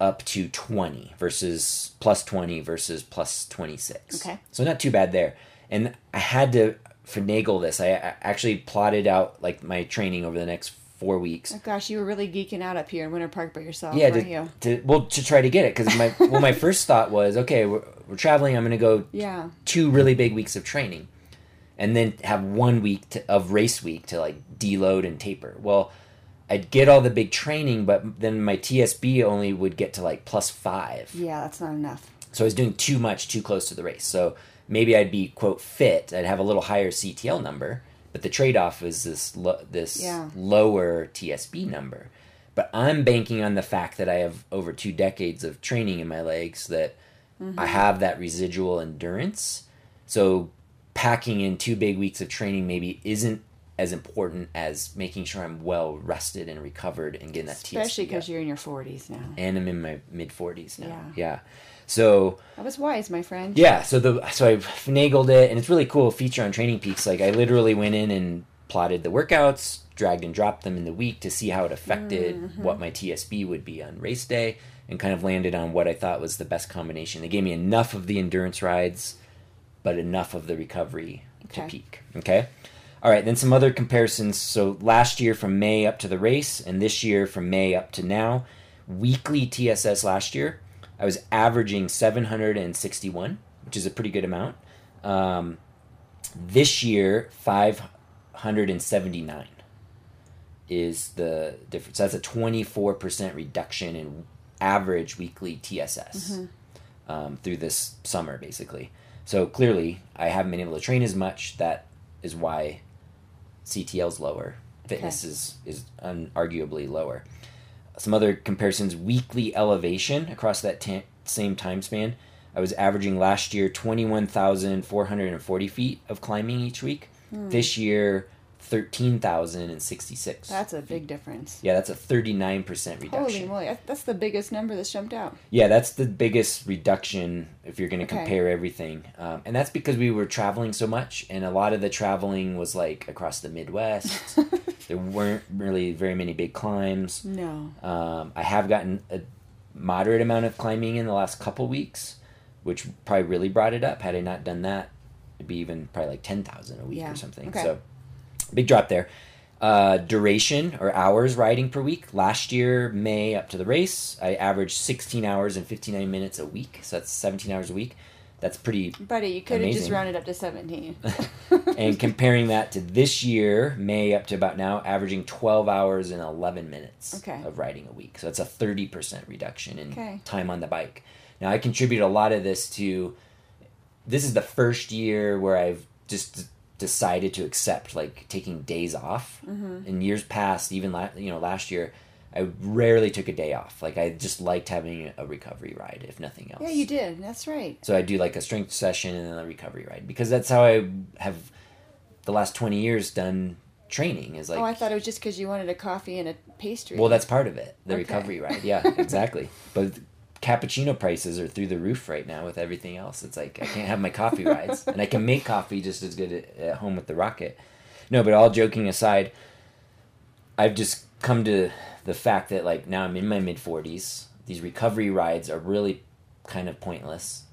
up to 20 versus plus 20 versus plus 26. Okay. So not too bad there. And I had to finagle this. I, I actually plotted out like my training over the next four weeks. Oh gosh, you were really geeking out up here in Winter Park by yourself, Yeah, weren't to, you? to well to try to get it because my well my first thought was okay we're, we're traveling I'm gonna go Yeah. two really big weeks of training and then have one week to, of race week to like deload and taper well i'd get all the big training but then my tsb only would get to like plus five Yeah, that's not enough. so i was doing too much too close to the race so maybe i'd be quote fit i'd have a little higher ctl number but the trade-off is this lo- this Yeah. lower tsb number but i'm banking on the fact that i have over two decades of training in my legs that mm-hmm. i have that residual endurance so packing in two big weeks of training maybe isn't as important as making sure i'm well rested and recovered and getting that Especially because you're in your 40s now. and i'm in my mid 40s now Yeah. yeah so That was wise, my friend. yeah, so the so I finagled it, and it's really cool feature on Training Peaks. Like I literally went in and plotted the workouts, dragged and dropped them in the week to see how it affected mm-hmm. what my TSB would be on race day, and kind of landed on what I thought was the best combination. They gave me enough of the endurance rides, but enough of the recovery to peak. Okay. All right, then some other comparisons. So last year from May up to the race, and this year from May up to now, weekly TSS last year, I was averaging 761, which is a pretty good amount. Um, this year, 579 is the difference. That's a 24% reduction in average weekly TSS um, through this summer, basically. So clearly, I haven't been able to train as much. That is why CTL's lower. Fitness Okay. is is unarguably lower. Some other comparisons: weekly elevation across that ta- same time span. I was averaging last year twenty one thousand four hundred and forty feet of climbing each week. This year, 13,066. That's a big difference. yeah, that's a 39% reduction. Holy moly, that's the biggest number that's jumped out. Yeah, that's the biggest reduction if you're going to Okay. compare everything. Um, and that's because we were traveling so much, and a lot of the traveling was like across the Midwest. (laughs) there weren't really very many big climbs. No. Um, I have gotten a moderate amount of climbing in the last couple weeks, which probably really brought it up. Had I not done that, it'd be even probably like 10,000 a week Yeah, or something. okay. So, big drop there. Uh, duration or hours riding per week. Last year, May up to the race, I averaged 16 hours and 59 minutes a week. So that's 17 hours a week. That's pretty. Buddy, you could have just rounded up to 17. (laughs) and comparing that to this year, May up to about now, averaging 12 hours and 11 minutes Okay. of riding a week. So that's a 30% reduction in Okay. time on the bike. Now, I contribute a lot of this to this is the first year where I've just decided to accept like taking days off. Mm-hmm. In years past, even la- you know last year, I rarely took a day off. Like I just liked having a recovery ride, if nothing else. yeah, you did. That's right. So I do like a strength session and then a recovery ride because that's how I have the last twenty years done training. Is like oh, I thought it was just because you wanted a coffee and a pastry. well, that's part of it. The Okay. recovery ride, (laughs) yeah, exactly. But cappuccino prices are through the roof right now with everything else. It's like I can't have my coffee rides, and I can make coffee just as good at, at home with the rocket. No, but all joking aside, I've just come to the fact that like now I'm in my mid forties. These recovery rides are really kind of pointless,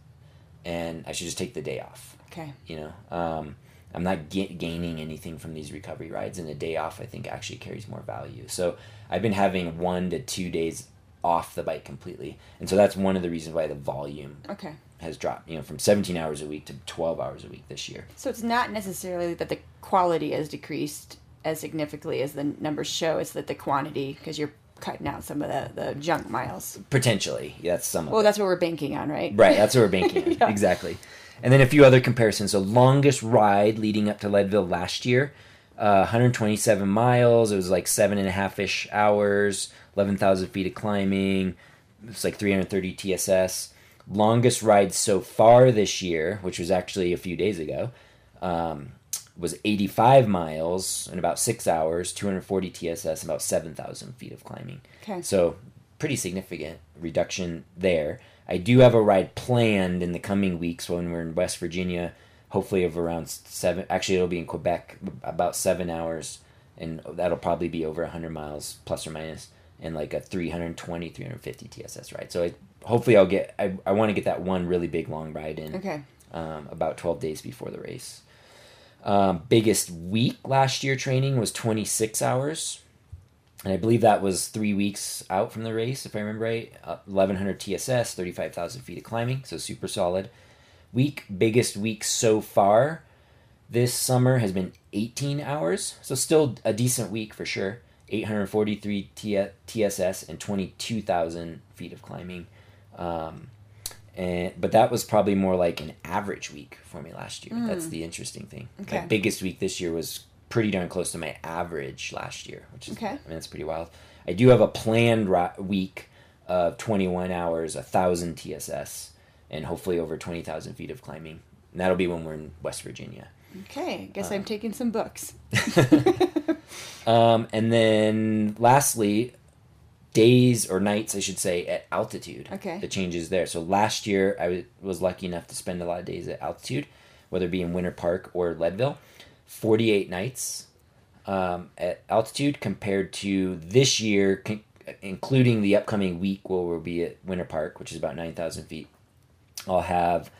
and I should just take the day off. Okay. You know, um, I'm not ga- gaining anything from these recovery rides, and a day off I think actually carries more value. So I've been having one to two days off the bike completely, and so that's one of the reasons why the volume Okay. has dropped. You know, from 17 hours a week to 12 hours a week this year. So it's not necessarily that the quality has decreased as significantly as the numbers show. It's that the quantity, because you're cutting out some of the, the junk miles. Potentially, that's some. Of Well, that's what we're banking on, right? Right, that's what we're banking on. (laughs) Yeah. Exactly. And then a few other comparisons. So, longest ride leading up to Leadville last year, uh, 127 miles. It was like seven and a half ish hours, 11,000 feet of climbing. It's like 330 TSS. Longest ride so far this year, which was actually a few days ago, um, was 85 miles in about six hours, 240 TSS, about 7,000 feet of climbing. Okay. So pretty significant reduction there. I do have a ride planned in the coming weeks when we're in West Virginia, hopefully of around seven. Actually, it'll be in Quebec, about seven hours, and that'll probably be over 100 miles plus or minus, and like a 320, 350 TSS ride. So I, hopefully, I'll get. I, I want to get that one really big long ride in Okay. um, about 12 days before the race. Um, biggest week last year training was 26 hours. And I believe that was three weeks out from the race, if I remember right. Uh, 1100 TSS, 35,000 feet of climbing, so super solid. Week, biggest week so far this summer has been 18 hours, so still a decent week for sure. 843 T- TSS and 22,000 feet of climbing. Um, and but that was probably more like an average week for me last year. That's the interesting thing. Okay. My biggest week this year was pretty darn close to my average last year, which is Okay. I mean that's pretty wild. I do have a planned week of 21 hours, a thousand TSS, and hopefully over 20,000 feet of climbing. And that'll be when we're in West Virginia. Okay. I guess Uh. I'm taking some books. (laughs) (laughs) Um, and then lastly, days or nights, I should say, at altitude. Okay. The changes there. So last year, I was- was lucky enough to spend a lot of days at altitude, whether it be in Winter Park or Leadville. 48 nights um, at altitude compared to this year, con- including the upcoming week where we'll be at Winter Park, which is about 9,000 feet. I'll have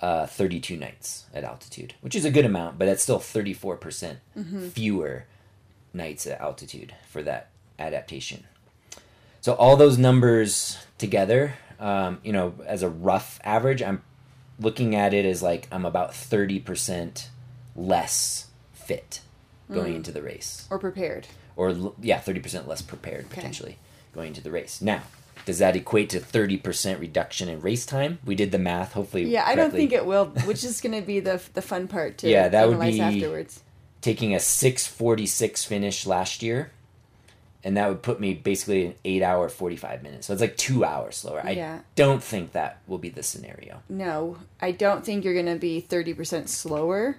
uh, 32 nights at altitude, which is a good amount, but that's still 34% fewer nights at altitude for that adaptation. So all those numbers together, um, you know, as a rough average, I'm looking at it as like I'm about 30% less fit going into the race Or prepared. or yeah, thirty percent less prepared Okay. potentially going into the race. Now, does that equate to thirty percent reduction in race time? We did the math. Hopefully, Yeah, I don't think it will, which is going to be the the fun part to (laughs) Yeah, that would be- afterwards. taking a six forty six finish last year, and that would put me basically an eight hour forty five minutes. So it's like two hours slower. I Yeah. don't think that will be the scenario. No, I don't think you're going to be 30% slower,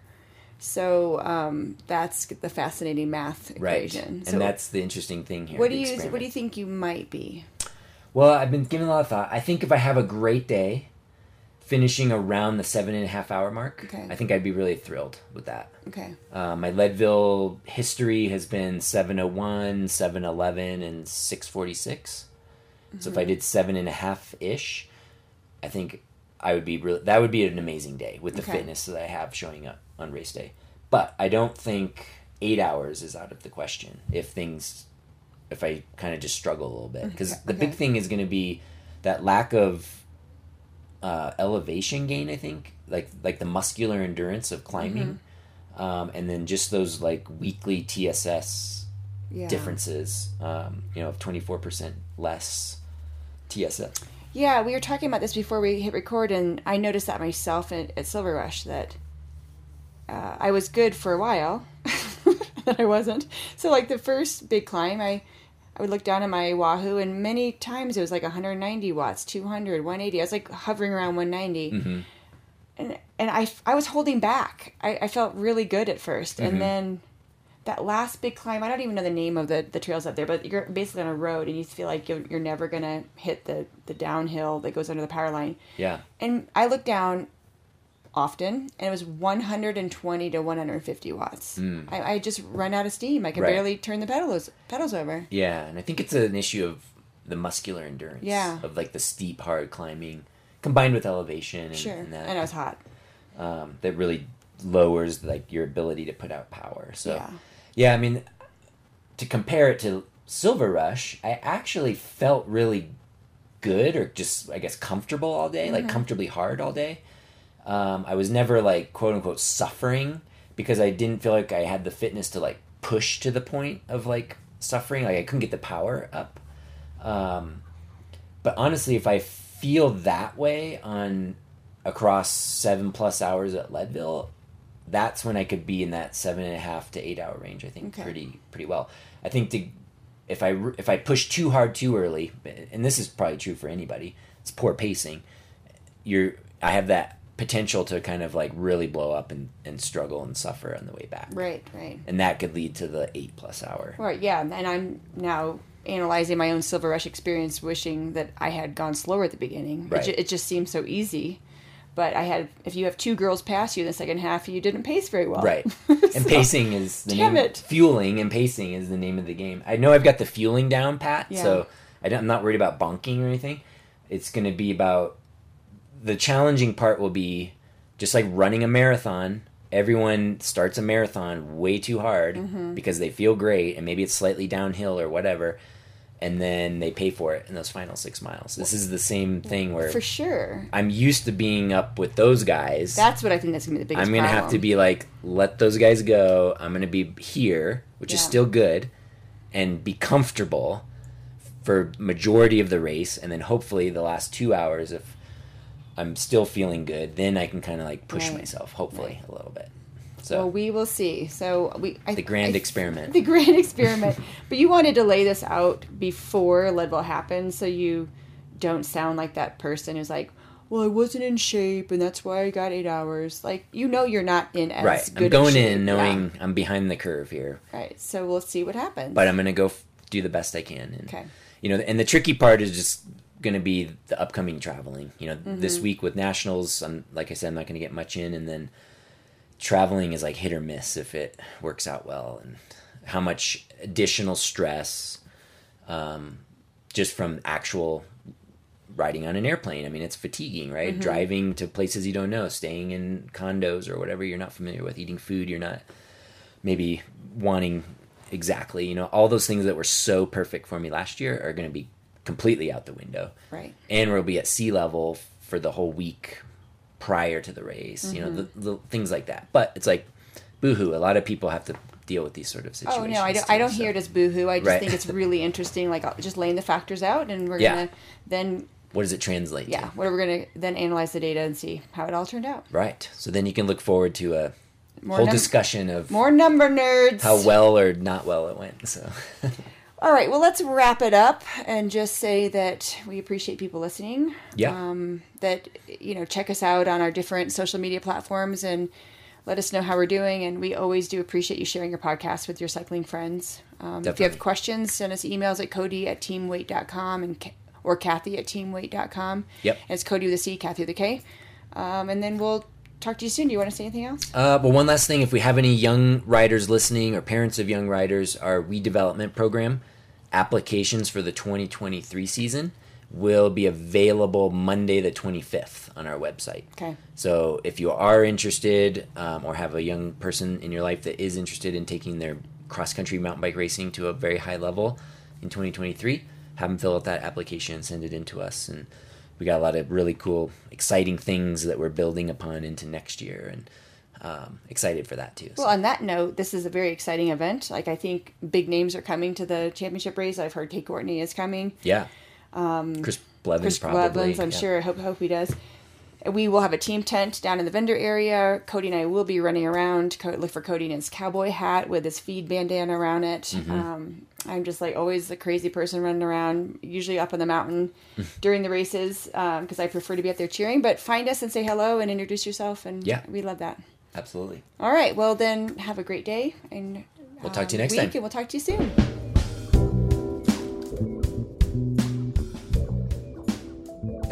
So um, that's the fascinating math Right. equation. And So that's the interesting thing here. what do you experiment. what do you think you might be? Well, I've been giving a lot of thought. I think if I have a great day, finishing around the seven and a half hour mark, Okay. I think I'd be really thrilled with that. Okay. Uh, my Leadville history has been 701, 711, and 646. So Mm-hmm. if I did seven and a half ish, I think I would be really, that would be an amazing day with the Okay. fitness that I have showing up on race day. But I don't think eight hours is out of the question if things, if I kind of just struggle a little bit. Because Okay, the big thing is going to be that lack of uh, elevation gain, I think, like like the muscular endurance of climbing, Mm-hmm. um, and then just those like weekly TSS Yeah. differences. Um, you know, of twenty four percent less TSS. Yeah, we were talking about this before we hit record, and I noticed that myself at, at Silver Rush that uh, I was good for a while, (laughs) then I wasn't. So, like the first big climb, I I would look down at my Wahoo, and many times it was like 190 watts, 200, 180. I was like hovering around 190, Mm-hmm. and and I I was holding back. I, I felt really good at 1st Mhm. and then. That last big climb, I don't even know the name of the, the trails up there, but you're basically on a road and you feel like you're, you're never going to hit the, the downhill that goes under the power line. Yeah, And I looked down often, and it was 120 to 150 watts. Mm. I, I just run out of steam. I could Right. barely turn the pedals pedals over. yeah, and I think it's an issue of the muscular endurance. Yeah. of like the steep, hard climbing combined with elevation and, Sure, and that and I was hot. um, that really lowers like your ability to put out power. So Yeah. yeah, I mean, to compare it to Silver Rush, I actually felt really good or just I guess comfortable all day, like comfortably hard all day. Um, I was never like quote unquote suffering because I didn't feel like I had the fitness to like push to the point of like suffering. Like I couldn't get the power up. Um, but honestly, if I feel that way on across seven plus hours at Leadville, that's when I could be in that seven and a half to eight hour range. I think Okay. pretty pretty well. I think to if I if I push too hard too early, and this is probably true for anybody, it's poor pacing. You're I have that potential to kind of like really blow up and, and struggle and suffer on the way back, Right, right. and that could lead to the eight plus hour. Right, yeah. And I'm now analyzing my own Silver Rush experience, wishing that I had gone slower at the beginning. Right. It, ju- it just seemed so easy. But I had, if you have two girls pass you in the second half, you didn't pace very well. Right. (laughs) And pacing is the Damn name. it. Fueling and pacing is the name of the game. I know I've got the fueling down pat, Yeah. so I don't, I'm not worried about bonking or anything. It's going to be about the challenging part will be just like running a marathon. Everyone starts a marathon way too hard Mm-hmm. because they feel great, and maybe it's slightly downhill or whatever, and then they pay for it in those final six miles. This is the same thing where For sure. I'm used to being up with those guys. That's what I think that's going to be the biggest I'm gonna have to be like, let those guys go. I'm gonna be here, which is still good, and be comfortable for majority of the race, and then hopefully the last two hours, if I'm still feeling good, then I can kind of like push Right. myself, hopefully a little bit. So Well, we will see. So we I, the grand I- experiment. The grand (laughs) experiment. but you wanted to lay this out before Leadville happened, so you don't sound like that person who's like, "Well, I wasn't in shape, and that's why I got eight hours." Like you know, you're not in as right. I'm going in Yeah. knowing I'm behind the curve here, Right. So we'll see what happens. but I'm gonna go f- do the best I can. And, okay. you know and the tricky part is just going to be the upcoming traveling you know Mm-hmm. this week with nationals i'm like i said i'm not going to get much in and then traveling is like hit or miss if it works out well and how much additional stress um, just from actual riding on an airplane i mean it's fatiguing right Mm-hmm. driving to places you don't know staying in condos or whatever you're not familiar with eating food you're not maybe wanting exactly you know all those things that were so perfect for me last year are going to be completely out the window Right. and we'll be at sea level for the whole week prior to the race you know the, Mm-hmm. the things like that but it's like boohoo a lot of people have to deal with these sort of situations. Oh no, I don't. I don't so- hear it as boohoo. I just Right. think it's really interesting. Like just laying the factors out, and we're Yeah. gonna then what does it translate yeah, to what we're gonna then analyze the data and see how it all turned out. right so then you can look forward to a More whole num- discussion of More number nerds. how well or not well it went so (laughs) All right, well, let's wrap it up and just say that we appreciate people listening. Yeah. Um, that, you know, check us out on our different social media platforms and let us know how we're doing. And we always do appreciate you sharing your podcast with your cycling friends. Um, if you have questions, send us emails at Cody at teamwaite.com and or Kathy at teamwaite.com. Yep. And it's Cody with a C, Kathy with a K. Um, and then we'll talk to you soon. Do you want to say anything else? Uh, but one last thing, if we have any young riders listening or parents of young riders, our We Development program applications for the 2023 season will be available Monday the 25th on our website. Okay. So if you are interested um, or have a young person in your life that is interested in taking their cross country mountain bike racing to a very high level in 2023, have them fill out that application and send it in to us. And we got a lot of really cool, exciting things that we're building upon into next year, and um, excited for that too. So, Well, on that note, this is a very exciting event. Like, I think big names are coming to the championship race. I've heard Kate Courtney is coming. yeah, Chris Blevins Chris probably. Blevins, I'm yeah. sure. I hope, hope he does. We will have a team tent down in the vendor area. Cody and I will be running around. Look for Cody in his cowboy hat with his feed bandana around it. Mm-hmm. Um, I'm just like always the crazy person running around, usually up on the mountain (laughs) during the races because I prefer to be up there cheering. But find us and say hello and introduce yourself, and Yeah. we love that. Absolutely. All right, well then, have a great day, and We'll talk to you um, next week, time. and we'll talk to you soon.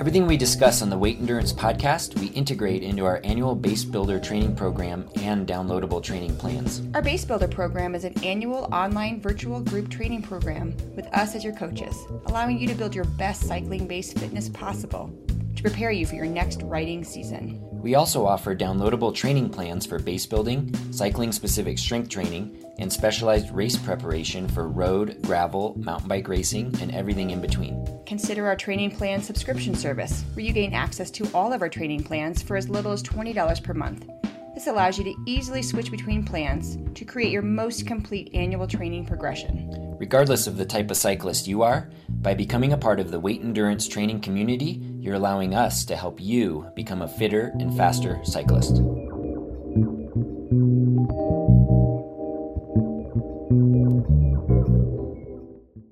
Everything we discuss on the Waite Endurance podcast, we integrate into our annual Base Builder training program and downloadable training plans. Our Base Builder program is an annual online virtual group training program with us as your coaches, allowing you to build your best cycling based fitness possible to prepare you for your next riding season. We also offer downloadable training plans for base building, cycling specific strength training, and specialized race preparation for road, gravel, mountain bike racing, and everything in between. Consider our training plan subscription service, where you gain access to all of our training plans for as little as $20 per month. This allows you to easily switch between plans to create your most complete annual training progression. Regardless of the type of cyclist you are, by becoming a part of the Waite Endurance training community, you're allowing us to help you become a fitter and faster cyclist.